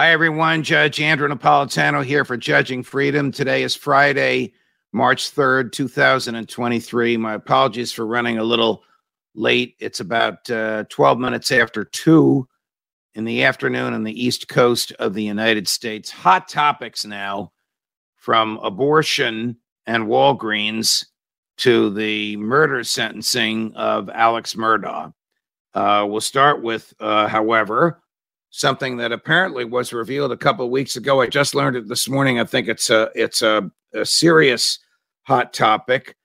Hi, everyone. Judge Andrew Napolitano here for Judging Freedom. Today is Friday, March 3rd, 2023. My apologies for running a little late. It's about uh, 12 minutes after 2 in the afternoon on the East Coast of the United States. Hot topics now from abortion and Walgreens to the murder sentencing of Alex Murdaugh. Uh, we'll start with, uh, however, something that apparently was revealed a couple of weeks ago. I just learned it this morning. I think it's a it's a, a serious hot topic.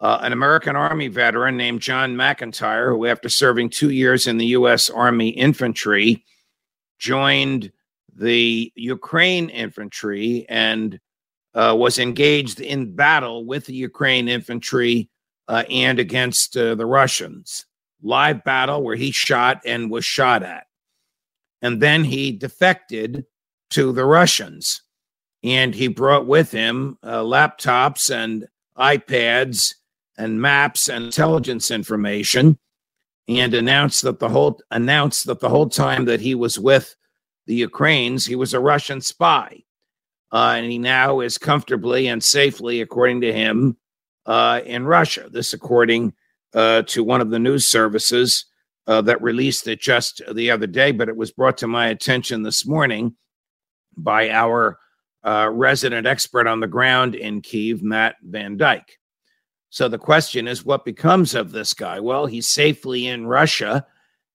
Uh, an American Army veteran named John McIntyre, who after serving two years in the U.S. Army infantry, joined the Ukraine infantry and uh, was engaged in battle with the Ukraine infantry uh, and against uh, the Russians. Live battle where he shot and was shot at and then he defected to the Russians. And he brought with him uh, laptops and iPads and maps and intelligence information, and announced that the whole announced that the whole time that he was with the Ukrainians, he was a Russian spy, uh, and he now is comfortably and safely, according to him, uh, in Russia. This, according uh, to one of the news services uh, that released it just the other day, but it was brought to my attention this morning by our uh, resident expert on the ground in Kiev, Matt VanDyke. So the question is, what becomes of this guy? Well, he's safely in Russia,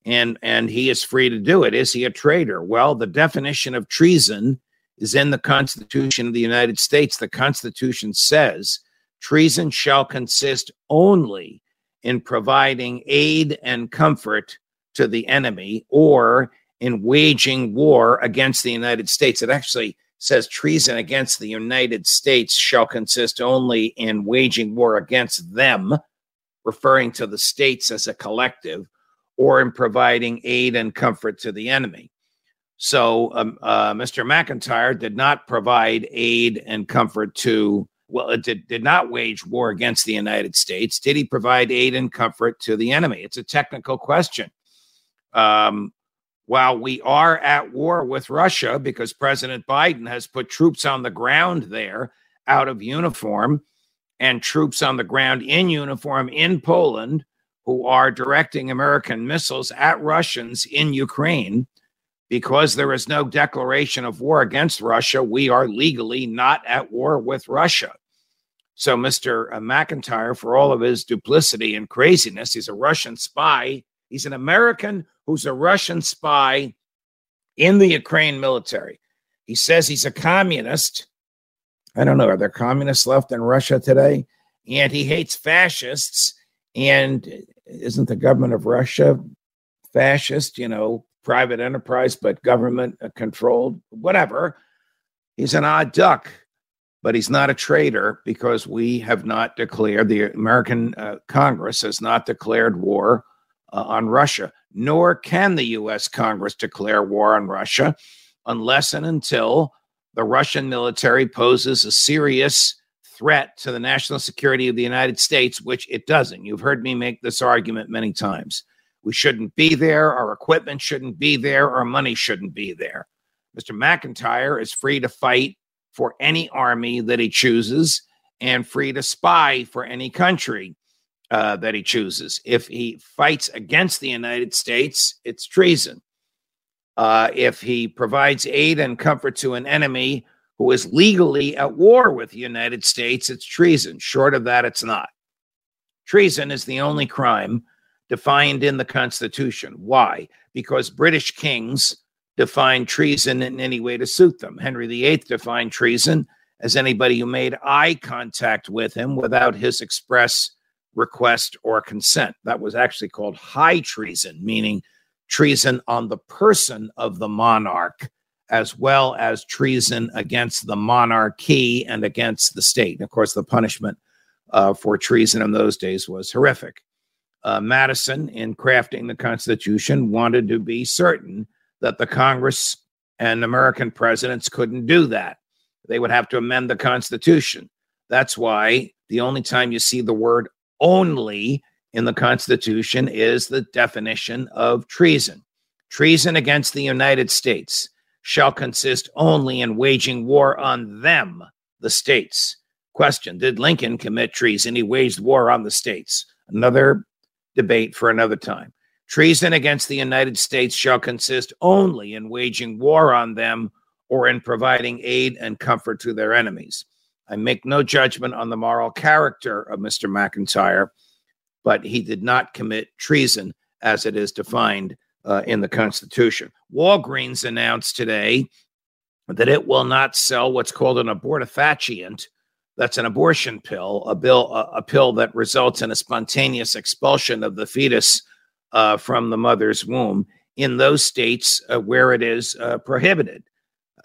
and and he is free to do it. Is he a traitor? Well, the definition of treason is in the Constitution of the United States. The Constitution says treason shall consist only in providing aid and comfort to the enemy or in waging war against the United States. It actually says treason against the United States shall consist only in waging war against them, referring to the states as a collective, or in providing aid and comfort to the enemy. So, um, uh, Mr. McIntyre did not provide aid and comfort to well, it did, did not wage war against the United States. Did he provide aid and comfort to the enemy? It's a technical question. Um, while we are at war with Russia because President Biden has put troops on the ground there out of uniform and troops on the ground in uniform in Poland who are directing American missiles at Russians in Ukraine, because there is no declaration of war against Russia, we are legally not at war with Russia. So, Mr. Uh, McIntyre, for all of his duplicity and craziness, he's a Russian spy. He's an American who's a Russian spy in the Ukraine military. He says he's a communist. I don't know. Are there communists left in Russia today? And he hates fascists. And isn't the government of Russia fascist? You know, private enterprise, but government controlled, whatever. He's an odd duck, but he's not a traitor because we have not declared, the American uh, Congress has not declared war uh, on Russia, nor can the US Congress declare war on Russia unless and until the Russian military poses a serious threat to the national security of the United States, which it doesn't. You've heard me make this argument many times. We shouldn't be there. Our equipment shouldn't be there. Our money shouldn't be there. Mr. McIntyre is free to fight for any army that he chooses and free to spy for any country uh, that he chooses. If he fights against the United States, it's treason. Uh, if he provides aid and comfort to an enemy who is legally at war with the United States, it's treason. Short of that, it's not. Treason is the only crime defined in the Constitution. Why? Because British kings defined treason in any way to suit them. Henry VIII defined treason as anybody who made eye contact with him without his express request or consent. That was actually called high treason, meaning treason on the person of the monarch, as well as treason against the monarchy and against the state. And of course, the punishment uh, for treason in those days was horrific. Uh, Madison, in crafting the Constitution, wanted to be certain that the Congress and American presidents couldn't do that. They would have to amend the Constitution. That's why the only time you see the word only in the Constitution is the definition of treason. Treason against the United States shall consist only in waging war on them, the states. Question Did Lincoln commit treason? He waged war on the states. Another debate for another time. Treason against the United States shall consist only in waging war on them or in providing aid and comfort to their enemies. I make no judgment on the moral character of Mr. McIntyre, but he did not commit treason as it is defined uh, in the Constitution. Walgreens announced today that it will not sell what's called an abortifacient. That's an abortion pill, a bill, a, a pill that results in a spontaneous expulsion of the fetus uh, from the mother's womb in those states uh, where it is uh, prohibited.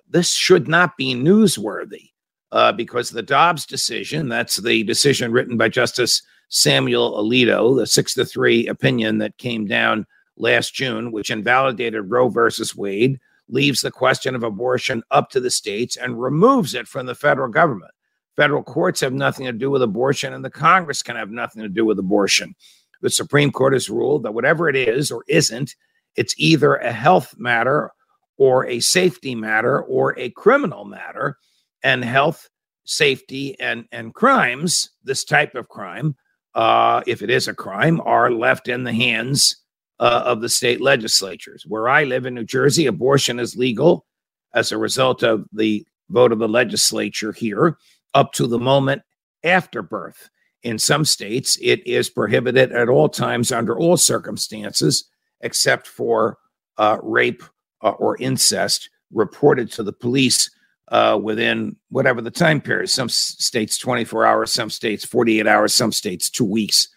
This should not be newsworthy uh, because the Dobbs decision, that's the decision written by Justice Samuel Alito, the six to three opinion that came down last June, which invalidated Roe versus Wade, leaves the question of abortion up to the states and removes it from the federal government. Federal courts have nothing to do with abortion, and the Congress can have nothing to do with abortion. The Supreme Court has ruled that whatever it is or isn't, it's either a health matter or a safety matter or a criminal matter and health, safety, and, and crimes, this type of crime, uh, if it is a crime, are left in the hands uh, of the state legislatures. Where I live in New Jersey, abortion is legal as a result of the vote of the legislature here up to the moment after birth. In some states, it is prohibited at all times under all circumstances, except for uh, rape uh, or incest reported to the police uh, within whatever the time period. Some states 24 hours, some states 48 hours, some states two weeks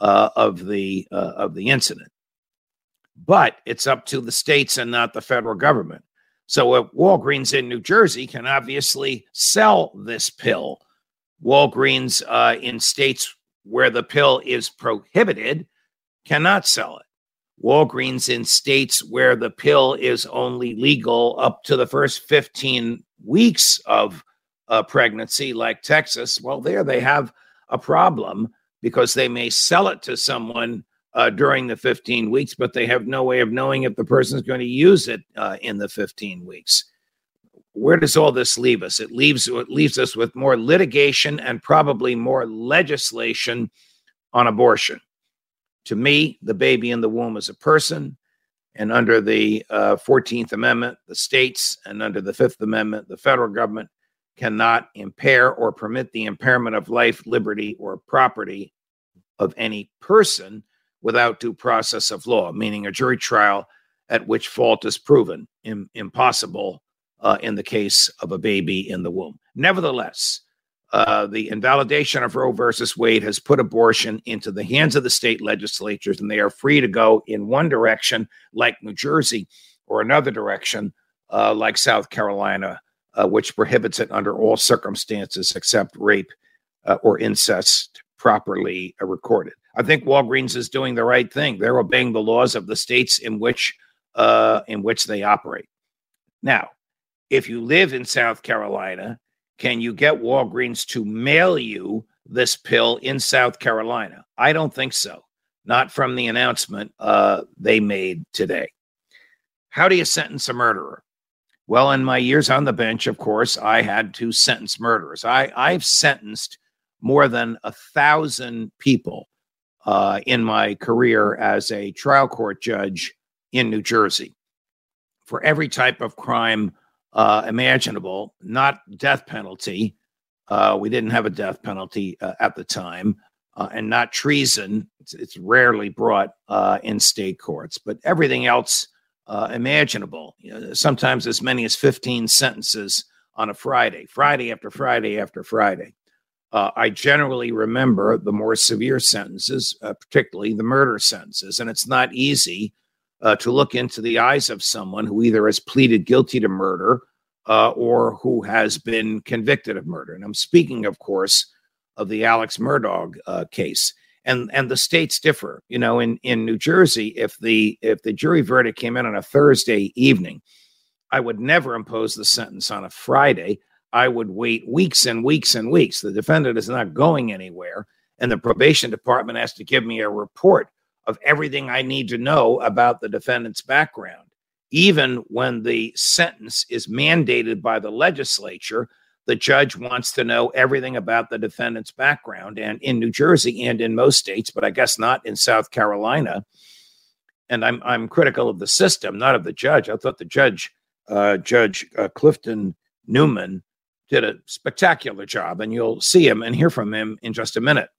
uh, of the uh, of the incident. But it's up to the states and not the federal government. So uh, Walgreens in New Jersey can obviously sell this pill. Walgreens uh, in states where the pill is prohibited cannot sell it. Walgreens in states where the pill is only legal up to the first 15 weeks of pregnancy, like Texas, well, there they have a problem because they may sell it to someone uh, during the 15 weeks, but they have no way of knowing if the person is going to use it uh, in the 15 weeks. Where does all this leave us? It leaves it leaves us with more litigation and probably more legislation on abortion. To me, the baby in the womb is a person. And under the uh, 14th Amendment, the states, and under the Fifth Amendment, the federal government cannot impair or permit the impairment of life, liberty, or property of any person without due process of law, meaning a jury trial at which fault is proven Im- impossible uh, in the case of a baby in the womb. Nevertheless, uh, the invalidation of Roe versus Wade has put abortion into the hands of the state legislatures, and they are free to go in one direction, like New Jersey, or another direction, uh, like South Carolina, uh, which prohibits it under all circumstances except rape uh, or incest properly uh, recorded. I think Walgreens is doing the right thing. They're obeying the laws of the states in which in which they operate. Now, if you live in South Carolina can you get Walgreens to mail you this pill in South Carolina? I don't think so. Not from the announcement uh, they made today. How do you sentence a murderer? Well, in my years on the bench, of course, I had to sentence murderers. I, I've sentenced more than a thousand people uh, in my career as a trial court judge in New Jersey for every type of crime uh, imaginable, not death penalty. Uh, we didn't have a death penalty uh, at the time, uh, and not treason. It's, it's rarely brought uh, in state courts, but everything else uh, imaginable. You know, sometimes as many as 15 sentences on a Friday, Friday after Friday after Friday. Uh, I generally remember the more severe sentences, particularly the murder sentences. And it's not easy uh, to look into the eyes of someone who either has pleaded guilty to murder uh, or who has been convicted of murder. And I'm speaking, of course, of the Alex Murdaugh uh, case. And, and the states differ. You know, in, in New Jersey, if the if the jury verdict came in on a Thursday evening, I would never impose the sentence on a Friday. I would wait weeks and weeks and weeks. The defendant is not going anywhere, and the probation department has to give me a report of everything I need to know about the defendant's background. Even when the sentence is mandated by the legislature, the judge wants to know everything about the defendant's background. And in New Jersey and in most states, but I guess not in South Carolina. And I'm I'm critical of the system, not of the judge. I thought the judge, uh, Judge uh, Clifton Newman, did a spectacular job, and you'll see him and hear from him in just a minute.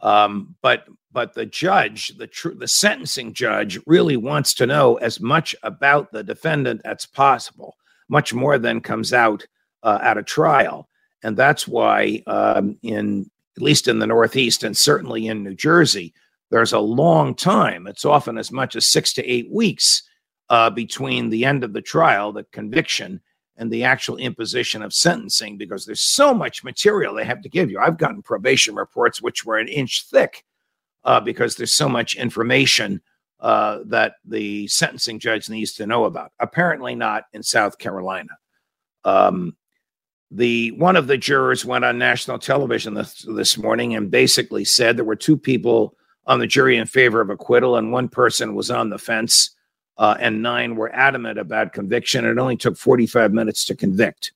Um, but but the judge, the tr- the sentencing judge, really wants to know as much about the defendant as possible, much more than comes out uh, at a trial, and that's why um, in at least in the Northeast and certainly in New Jersey, there's a long time. It's often as much as six to eight weeks uh, between the end of the trial, the conviction, and the actual imposition of sentencing because there's so much material they have to give you. I've gotten probation reports which were an inch thick uh, because there's so much information uh, that the sentencing judge needs to know about. Apparently, not in South Carolina. Um, the one of the jurors went on national television this, this morning and basically said there were two people on the jury in favor of acquittal and one person was on the fence uh, and nine were adamant about conviction. It only took 45 minutes to convict.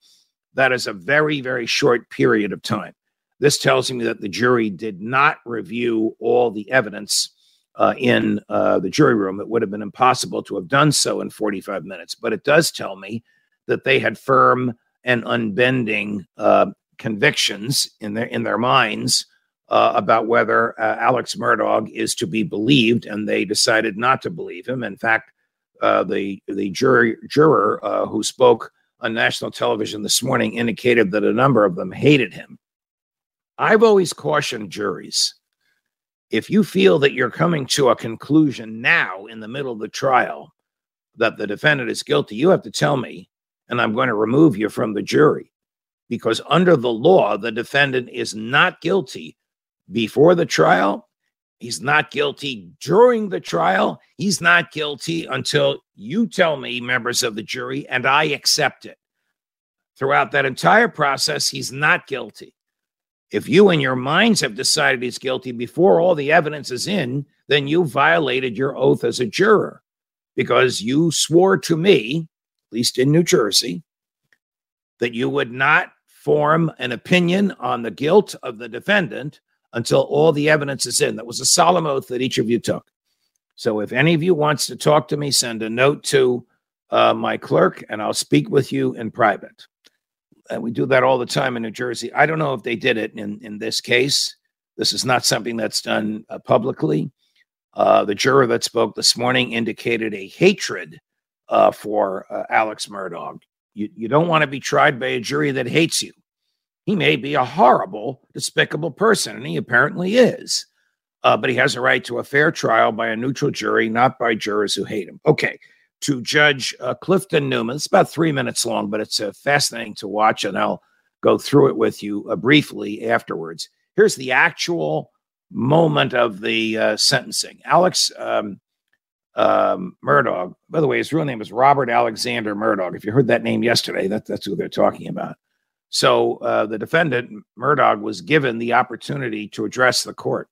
That is a very, very short period of time. This tells me that the jury did not review all the evidence uh, in uh, the jury room. It would have been impossible to have done so in 45 minutes, but it does tell me that they had firm and unbending uh, convictions in their in their minds uh, about whether uh, Alex Murdaugh is to be believed, and they decided not to believe him. In fact, uh, the the jury, juror uh, who spoke on national television this morning indicated that a number of them hated him. I've always cautioned juries if you feel that you're coming to a conclusion now in the middle of the trial that the defendant is guilty, you have to tell me, and I'm going to remove you from the jury. Because under the law, the defendant is not guilty before the trial He's not guilty during the trial. He's not guilty until you tell me, members of the jury, and I accept it. Throughout that entire process, he's not guilty. If you in your minds have decided he's guilty before all the evidence is in, then you violated your oath as a juror because you swore to me, at least in New Jersey, that you would not form an opinion on the guilt of the defendant until all the evidence is in. That was a solemn oath that each of you took. So if any of you wants to talk to me, send a note to uh, my clerk and I'll speak with you in private. And we do that all the time in New Jersey. I don't know if they did it in, in this case. This is not something that's done uh, publicly. Uh, the juror that spoke this morning indicated a hatred uh, for uh, Alex Murdaugh. You, you don't want to be tried by a jury that hates you. He may be a horrible, despicable person, and he apparently is. Uh, but he has a right to a fair trial by a neutral jury, not by jurors who hate him. Okay, to Judge uh, Clifton Newman. It's about three minutes long, but it's uh, fascinating to watch, and I'll go through it with you uh, briefly afterwards. Here's the actual moment of the uh, sentencing. Alex um, um, Murdaugh, by the way, his real name is Robert Alexander Murdaugh. If you heard that name yesterday, that, that's who they're talking about. So uh, the defendant, Murdaugh, was given the opportunity to address the court.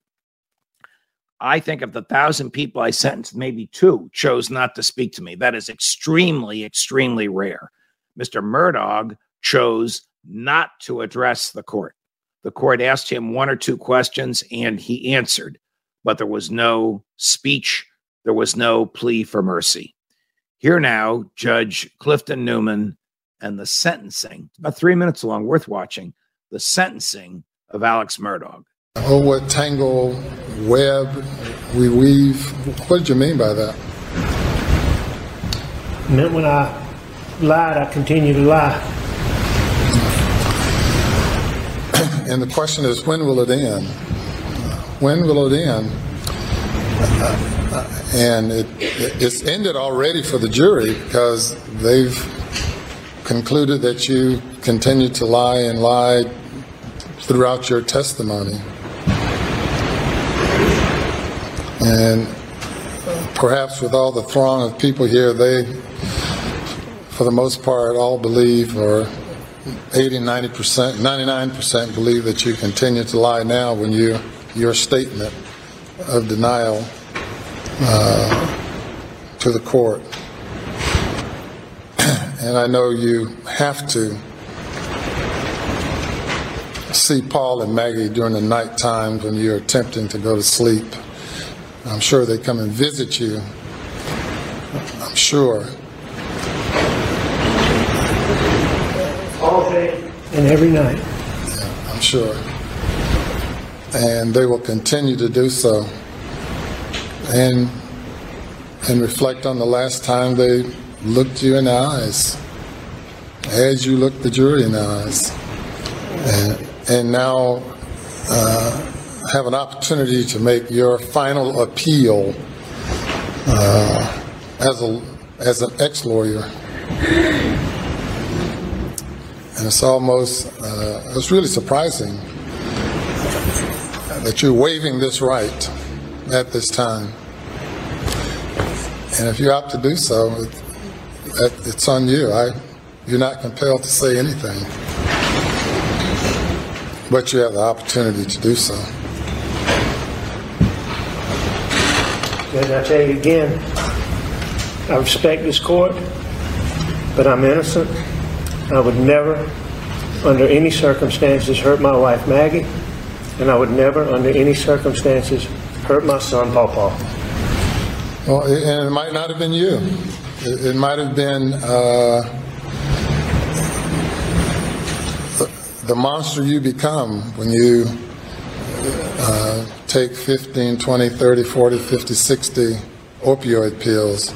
I think of the thousand people I sentenced, maybe two chose not to speak to me. That is extremely, extremely rare. Mr. Murdaugh chose not to address the court. The court asked him one or two questions and he answered, but there was no speech, there was no plea for mercy. Here now, Judge Clifton Newman and the sentencing, about three minutes long, worth watching, the sentencing of Alex Murdaugh. Oh, what tangle web we weave. What did you mean by that? meant when I lied, I continue to lie. And the question is, when will it end? When will it end? And it, it's ended already for the jury because they've concluded that you continued to lie and lied throughout your testimony. And perhaps with all the throng of people here, they, for the most part, all believe, or 80, 90%, 99% believe that you continue to lie now when you, your statement of denial uh, to the court. And I know you have to see Paul and Maggie during the night times when you're attempting to go to sleep. I'm sure they come and visit you. I'm sure. All day and every night. Yeah, I'm sure. And they will continue to do so. And and reflect on the last time they looked you in the eyes, as you looked the jury in the eyes. And, and now uh, have an opportunity to make your final appeal uh, as a as an ex-lawyer. And it's almost uh, it's really surprising that you're waiving this right at this time. And if you opt to do so, it's on you. I, you're not compelled to say anything, but you have the opportunity to do so. And I tell you again, I respect this court, but I'm innocent. I would never, under any circumstances, hurt my wife Maggie, and I would never, under any circumstances, hurt my son Paul. Well, and it might not have been you. It, might have been uh, the, the monster you become when you uh, take 15, 20, 30, 40, 50, 60 opioid pills.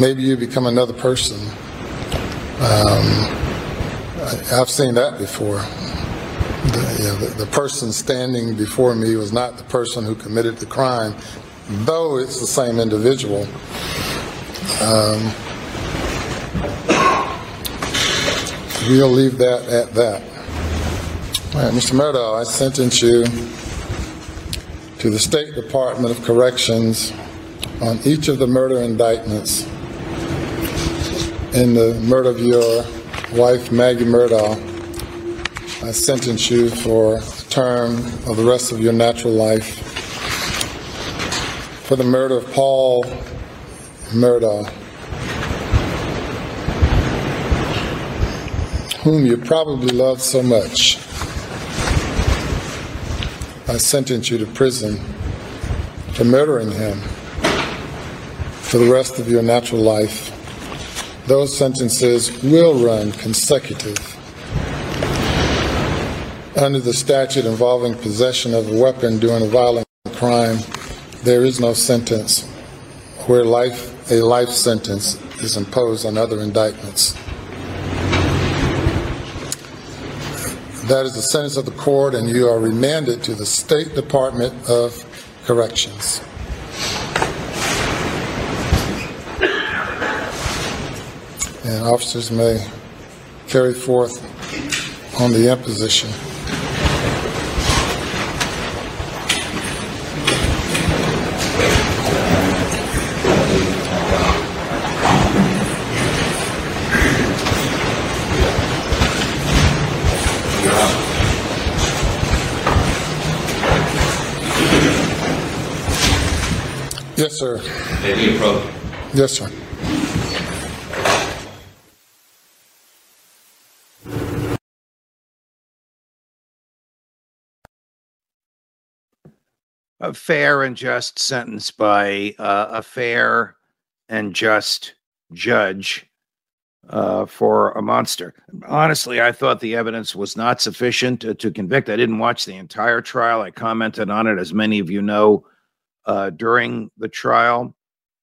Maybe you become another person. Um, I, have seen that before. The, you know, the, the person standing before me was not the person who committed the crime, though it's the same individual. Um, we'll leave that at that. All right, Mr. Murdaugh, I sentence you to the State Department of Corrections on each of the murder indictments in the murder of your wife, Maggie Murdaugh. I sentence you for the term of the rest of your natural life for the murder of Paul Murdaugh, whom you probably love so much. I sentence you to prison for murdering him for the rest of your natural life. Those sentences will run consecutive. Under the statute involving possession of a weapon during a violent crime, there is no sentence where life, a life sentence is imposed on other indictments. That is the sentence of the court, and you are remanded to the State Department of Corrections. And officers may carry forth on the imposition. Yes, sir. May we approach? Yes, sir. A fair and just sentence by uh, a fair and just judge uh, for a monster. Honestly, I thought the evidence was not sufficient to, to convict. I didn't watch the entire trial. I commented on it, as many of you know, uh, during the trial.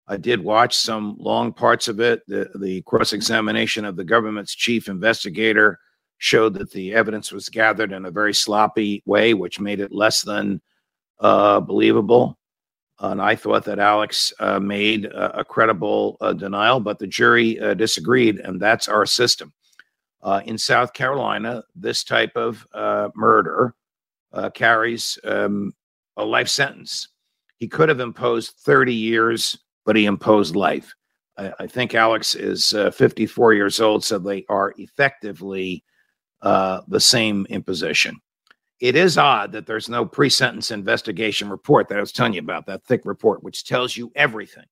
I did watch some long parts of it. The, the cross examination of the government's chief investigator showed that the evidence was gathered in a very sloppy way, which made it less than uh, believable. And I thought that Alex uh, made a, a credible uh, denial, but the jury uh, disagreed, and that's our system. Uh, in South Carolina, this type of murder carries um, a life sentence. He could have imposed 30 years but he imposed life. I, I think Alex is uh, 54 years old, so they are effectively uh, the same imposition. It is odd that there's no pre sentence investigation report that I was telling you about, that thick report, which tells you everything.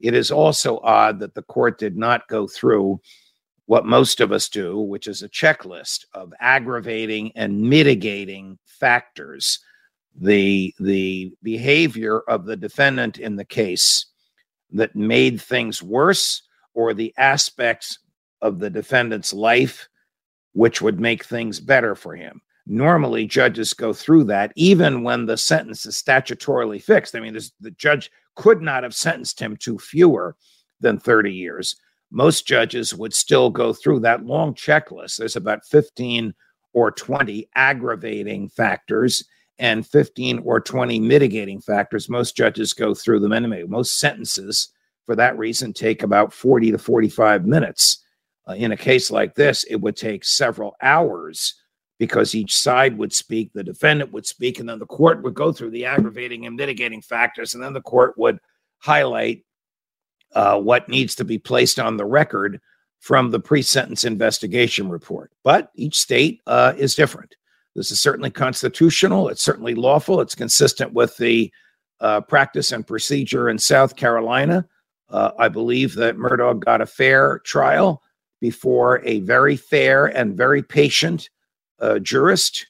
It is also odd that the court did not go through what most of us do, which is a checklist of aggravating and mitigating factors. The, the behavior of the defendant in the case that made things worse or the aspects of the defendant's life which would make things better for him. Normally, judges go through that even when the sentence is statutorily fixed. I mean, the judge could not have sentenced him to fewer than 30 years. Most judges would still go through that long checklist. There's about 15 or 20 aggravating factors and 15 or 20 mitigating factors. Most judges go through them anyway. Most sentences, for that reason, take about 40 to 45 minutes. Uh, in a case like this, it would take several hours because each side would speak, the defendant would speak, and then the court would go through the aggravating and mitigating factors, and then the court would highlight uh, what needs to be placed on the record from the pre sentence investigation report. But each state uh, is different. This is certainly constitutional. It's certainly lawful. It's consistent with the uh, practice and procedure in South Carolina. Uh, I believe that Murdaugh got a fair trial before a very fair and very patient uh, jurist.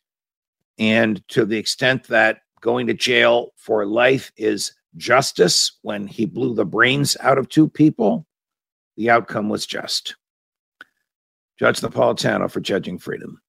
And to the extent that going to jail for life is justice when he blew the brains out of two people, the outcome was just. Judge Napolitano for Judging Freedom.